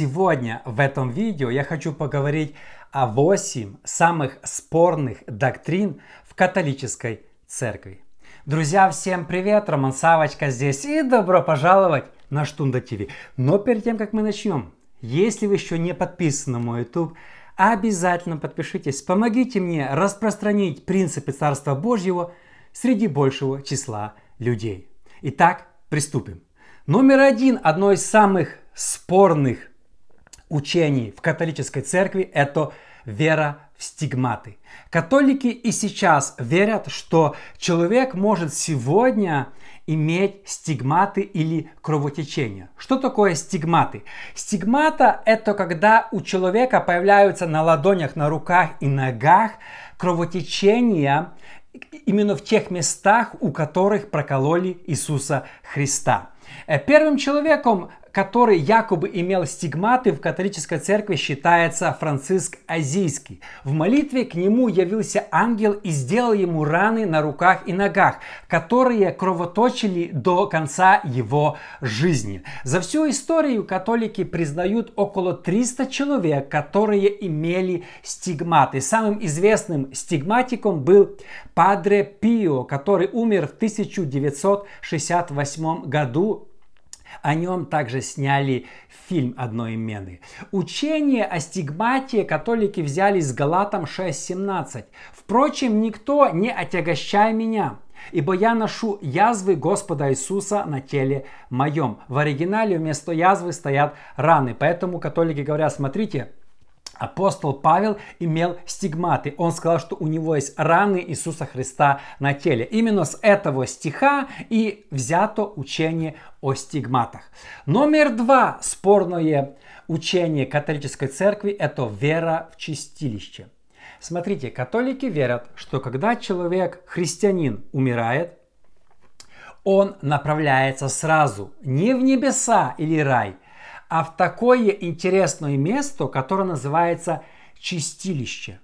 Сегодня в этом видео я хочу поговорить о 8 самых спорных доктрин в католической церкви. Друзья, всем привет! Роман Савочка здесь и добро пожаловать на Штунда ТВ. Но перед тем, как мы начнем, если вы еще не подписаны на мой YouTube, обязательно подпишитесь. Помогите мне распространить принципы Царства Божьего среди большего числа людей. Итак, приступим. Номер один, одно из самых спорных учений в католической церкви – это вера в стигматы. Католики и сейчас верят, что человек может сегодня иметь стигматы или кровотечения. Что такое стигматы? Стигмата – это когда у человека появляются на ладонях, на руках и ногах кровотечения именно в тех местах, у которых прокололи Иисуса Христа. Э, первым человеком, который якобы имел стигматы в католической церкви, считается Франциск Азийский. В молитве к нему явился ангел и сделал ему раны на руках и ногах, которые кровоточили до конца его жизни. За всю историю католики признают около 300 человек, которые имели стигматы. Самым известным стигматиком был Падре Пио, который умер в 1968 году о нем также сняли фильм одноименный. Учение о стигмате католики взяли с Галатам 6.17. Впрочем, никто не отягощай меня, ибо я ношу язвы Господа Иисуса на теле моем. В оригинале вместо язвы стоят раны. Поэтому католики говорят, смотрите, Апостол Павел имел стигматы. Он сказал, что у него есть раны Иисуса Христа на теле. Именно с этого стиха и взято учение о стигматах. Номер два спорное учение католической церкви – это вера в чистилище. Смотрите, католики верят, что когда человек, христианин, умирает, он направляется сразу не в небеса или рай – а в такое интересное место, которое называется чистилище.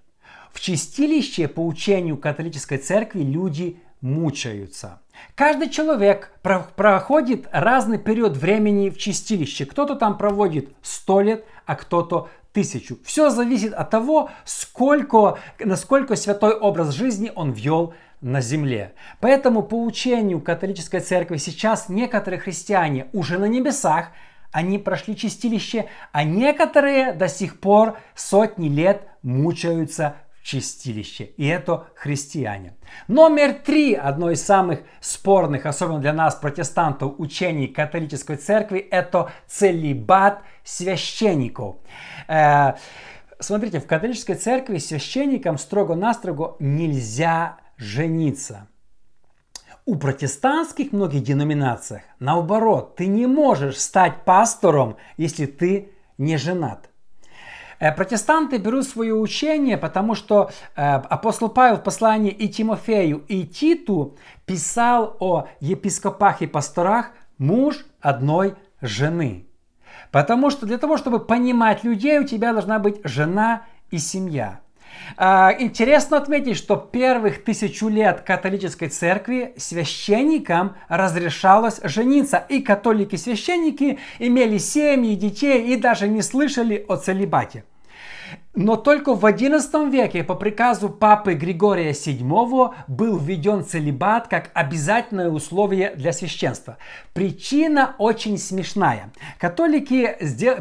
В чистилище, по учению католической церкви, люди мучаются. Каждый человек проходит разный период времени в чистилище. Кто-то там проводит 100 лет, а кто-то тысячу. Все зависит от того, сколько, насколько святой образ жизни он вел на земле. Поэтому по учению католической церкви сейчас некоторые христиане уже на небесах, они прошли чистилище, а некоторые до сих пор сотни лет мучаются в чистилище. И это христиане. Номер три, одно из самых спорных, особенно для нас, протестантов, учений католической церкви, это целибат священников. Э, смотрите, в католической церкви священникам строго-настрого нельзя жениться. У протестантских многих деноминациях, наоборот, ты не можешь стать пастором, если ты не женат. Э, протестанты берут свое учение, потому что э, апостол Павел в послании и Тимофею, и Титу писал о епископах и пасторах муж одной жены. Потому что для того, чтобы понимать людей, у тебя должна быть жена и семья. А, интересно отметить, что первых тысячу лет католической церкви священникам разрешалось жениться. И католики-священники имели семьи, детей и даже не слышали о целебате. Но только в XI веке по приказу папы Григория VII был введен целебат как обязательное условие для священства. Причина очень смешная. Католики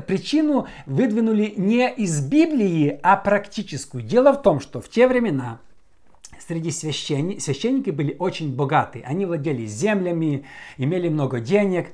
причину выдвинули не из Библии, а практическую. Дело в том, что в те времена среди священников, священники были очень богаты. Они владели землями, имели много денег.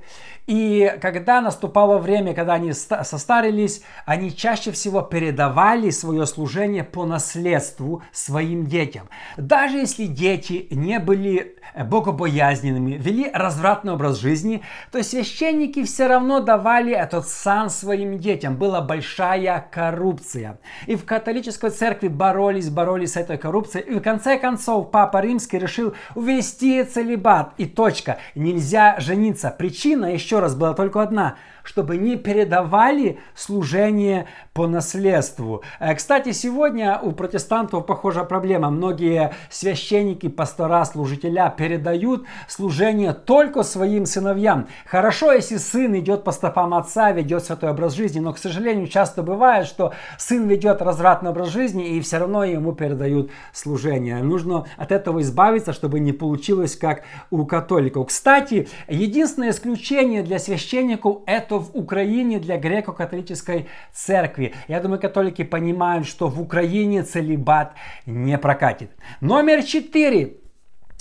И когда наступало время, когда они состарились, они чаще всего передавали свое служение по наследству своим детям. Даже если дети не были богобоязненными, вели развратный образ жизни, то священники все равно давали этот сан своим детям. Была большая коррупция. И в католической церкви боролись, боролись с этой коррупцией. И в конце концов Папа Римский решил ввести целебат. И точка. Нельзя жениться. Причина еще раз была только одна – чтобы не передавали служение по наследству. Э, кстати, сегодня у протестантов похожая проблема. Многие священники, пастора, служителя передают служение только своим сыновьям. Хорошо, если сын идет по стопам отца, ведет святой образ жизни, но, к сожалению, часто бывает, что сын ведет развратный образ жизни и все равно ему передают служение. Нужно от этого избавиться, чтобы не получилось как у католиков. Кстати, единственное исключение для священников это в Украине для греко-католической церкви. Я думаю, католики понимают, что в Украине целебат не прокатит. Номер четыре.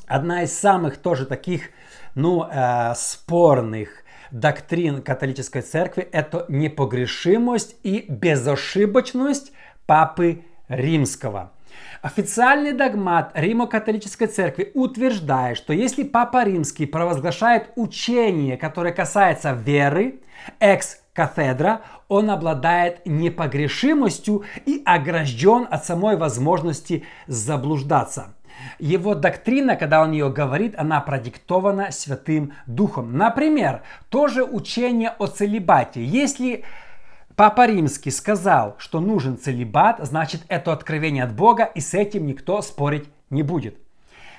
Одна из самых тоже таких, ну, э, спорных доктрин католической церкви – это непогрешимость и безошибочность Папы Римского. Официальный догмат Римо-католической церкви утверждает, что если Папа Римский провозглашает учение, которое касается веры, экс-кафедра, он обладает непогрешимостью и огражден от самой возможности заблуждаться. Его доктрина, когда он ее говорит, она продиктована Святым Духом. Например, тоже учение о целебате. Если Папа Римский сказал, что нужен целебат, значит это откровение от Бога, и с этим никто спорить не будет.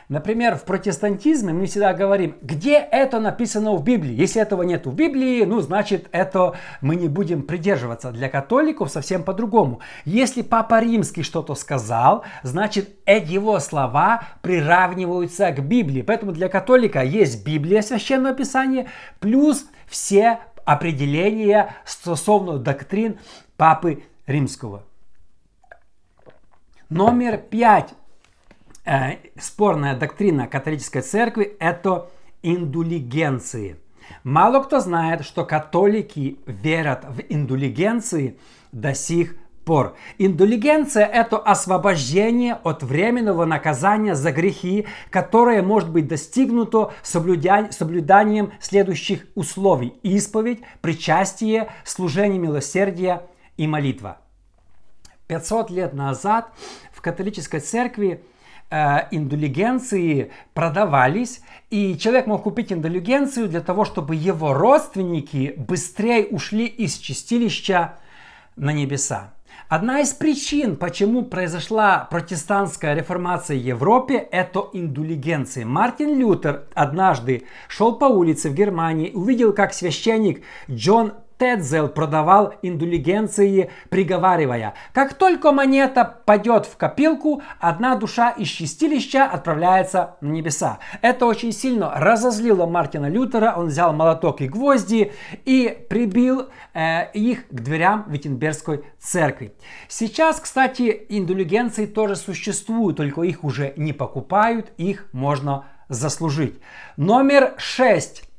Например, в протестантизме мы всегда говорим, где это написано в Библии. Если этого нет в Библии, ну, значит, это мы не будем придерживаться. Для католиков совсем по-другому. Если Папа Римский что-то сказал, значит, его слова приравниваются к Библии. Поэтому для католика есть Библия, Священное Писание, плюс все определения стосовно доктрин Папы Римского. Номер пять. Э, спорная доктрина католической церкви – это индулигенции. Мало кто знает, что католики верят в индулигенции до сих пор. Индулигенция – это освобождение от временного наказания за грехи, которое может быть достигнуто соблюданием следующих условий. Исповедь, причастие, служение милосердия и молитва. 500 лет назад в католической церкви э, индулигенции продавались, и человек мог купить индулигенцию для того, чтобы его родственники быстрее ушли из чистилища на небеса. Одна из причин, почему произошла протестантская реформация в Европе, это индулигенции. Мартин Лютер однажды шел по улице в Германии увидел, как священник Джон Тедзел продавал индулигенции, приговаривая, как только монета падет в копилку, одна душа из чистилища отправляется на небеса. Это очень сильно разозлило Мартина Лютера, он взял молоток и гвозди и прибил э, их к дверям Виттенбергской церкви. Сейчас, кстати, индулигенции тоже существуют, только их уже не покупают, их можно заслужить. Номер шесть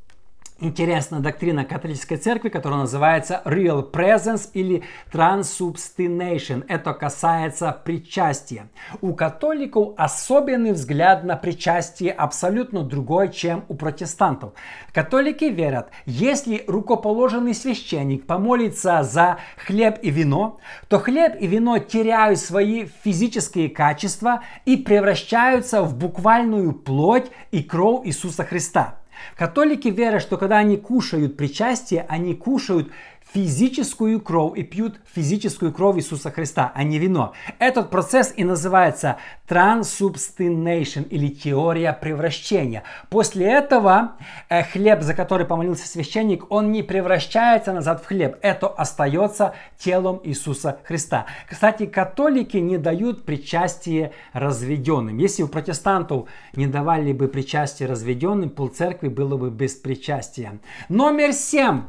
интересная доктрина католической церкви, которая называется Real Presence или Transubstantiation. Это касается причастия. У католиков особенный взгляд на причастие абсолютно другой, чем у протестантов. Католики верят, если рукоположенный священник помолится за хлеб и вино, то хлеб и вино теряют свои физические качества и превращаются в буквальную плоть и кровь Иисуса Христа. Католики верят, что когда они кушают причастие, они кушают физическую кровь и пьют физическую кровь Иисуса Христа, а не вино. Этот процесс и называется transubstantiation или теория превращения. После этого э, хлеб, за который помолился священник, он не превращается назад в хлеб. Это остается телом Иисуса Христа. Кстати, католики не дают причастие разведенным. Если у протестантов не давали бы причастие разведенным, пол церкви было бы без причастия. Номер семь.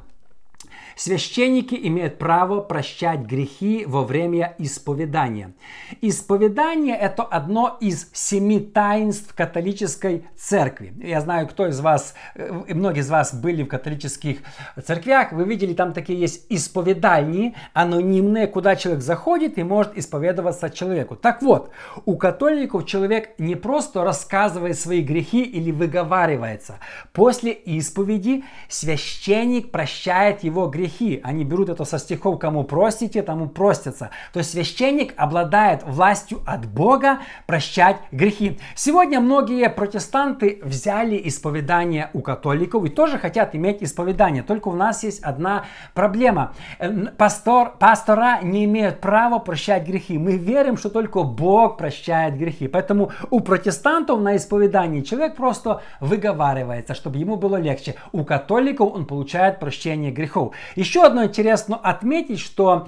Священники имеют право прощать грехи во время исповедания. Исповедание – это одно из семи таинств католической церкви. Я знаю, кто из вас, э, многие из вас были в католических церквях, вы видели, там такие есть исповедальни, анонимные, куда человек заходит и может исповедоваться человеку. Так вот, у католиков человек не просто рассказывает свои грехи или выговаривается. После исповеди священник прощает его его грехи. Они берут это со стихов «Кому простите, тому простятся». То есть священник обладает властью от Бога прощать грехи. Сегодня многие протестанты взяли исповедание у католиков и тоже хотят иметь исповедание. Только у нас есть одна проблема. Э, пастор, пастора не имеют права прощать грехи. Мы верим, что только Бог прощает грехи. Поэтому у протестантов на исповедании человек просто выговаривается, чтобы ему было легче. У католиков он получает прощение грехов. Еще одно интересно отметить, что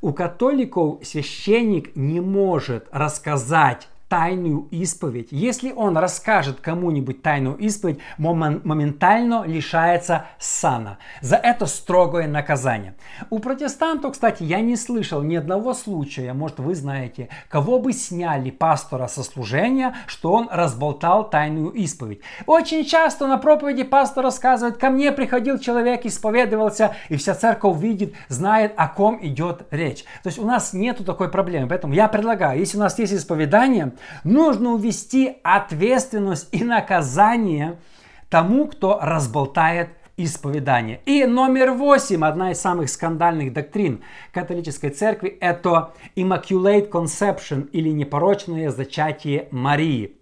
у католиков священник не может рассказать тайную исповедь. Если он расскажет кому-нибудь тайную исповедь, моментально лишается сана. За это строгое наказание. У протестантов, кстати, я не слышал ни одного случая, может вы знаете, кого бы сняли пастора со служения, что он разболтал тайную исповедь. Очень часто на проповеди пастор рассказывает, ко мне приходил человек, исповедовался, и вся церковь видит, знает, о ком идет речь. То есть у нас нету такой проблемы. Поэтому я предлагаю, если у нас есть исповедание, нужно увести ответственность и наказание тому, кто разболтает исповедание. И номер восемь, одна из самых скандальных доктрин католической церкви, это Immaculate Conception или непорочное зачатие Марии.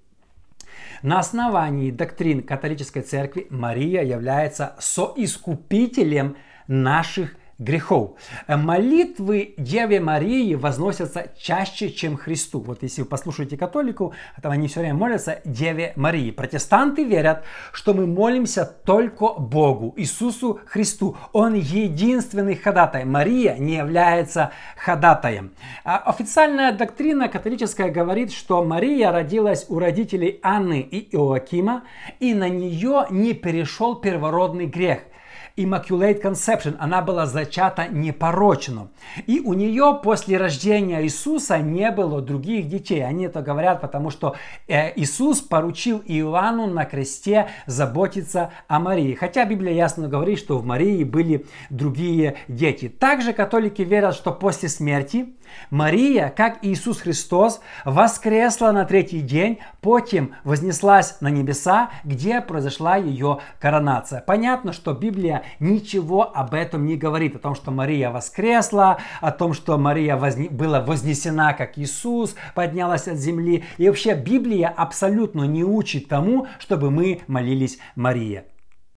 На основании доктрин католической церкви Мария является соискупителем наших грехов. Молитвы Деве Марии возносятся чаще, чем Христу. Вот если вы послушаете католику, то они все время молятся Деве Марии. Протестанты верят, что мы молимся только Богу, Иисусу Христу. Он единственный ходатай. Мария не является ходатаем. А официальная доктрина католическая говорит, что Мария родилась у родителей Анны и Иоакима, и на нее не перешел первородный грех – Immaculate Conception, она была зачата непорочно. И у нее после рождения Иисуса не было других детей. Они это говорят, потому что э, Иисус поручил Иоанну на кресте заботиться о Марии. Хотя Библия ясно говорит, что в Марии были другие дети. Также католики верят, что после смерти Мария, как Иисус Христос, воскресла на третий день, потом вознеслась на небеса, где произошла ее коронация. Понятно, что Библия ничего об этом не говорит, о том, что Мария воскресла, о том, что Мария возне... была вознесена, как Иисус, поднялась от земли. И вообще Библия абсолютно не учит тому, чтобы мы молились Марии.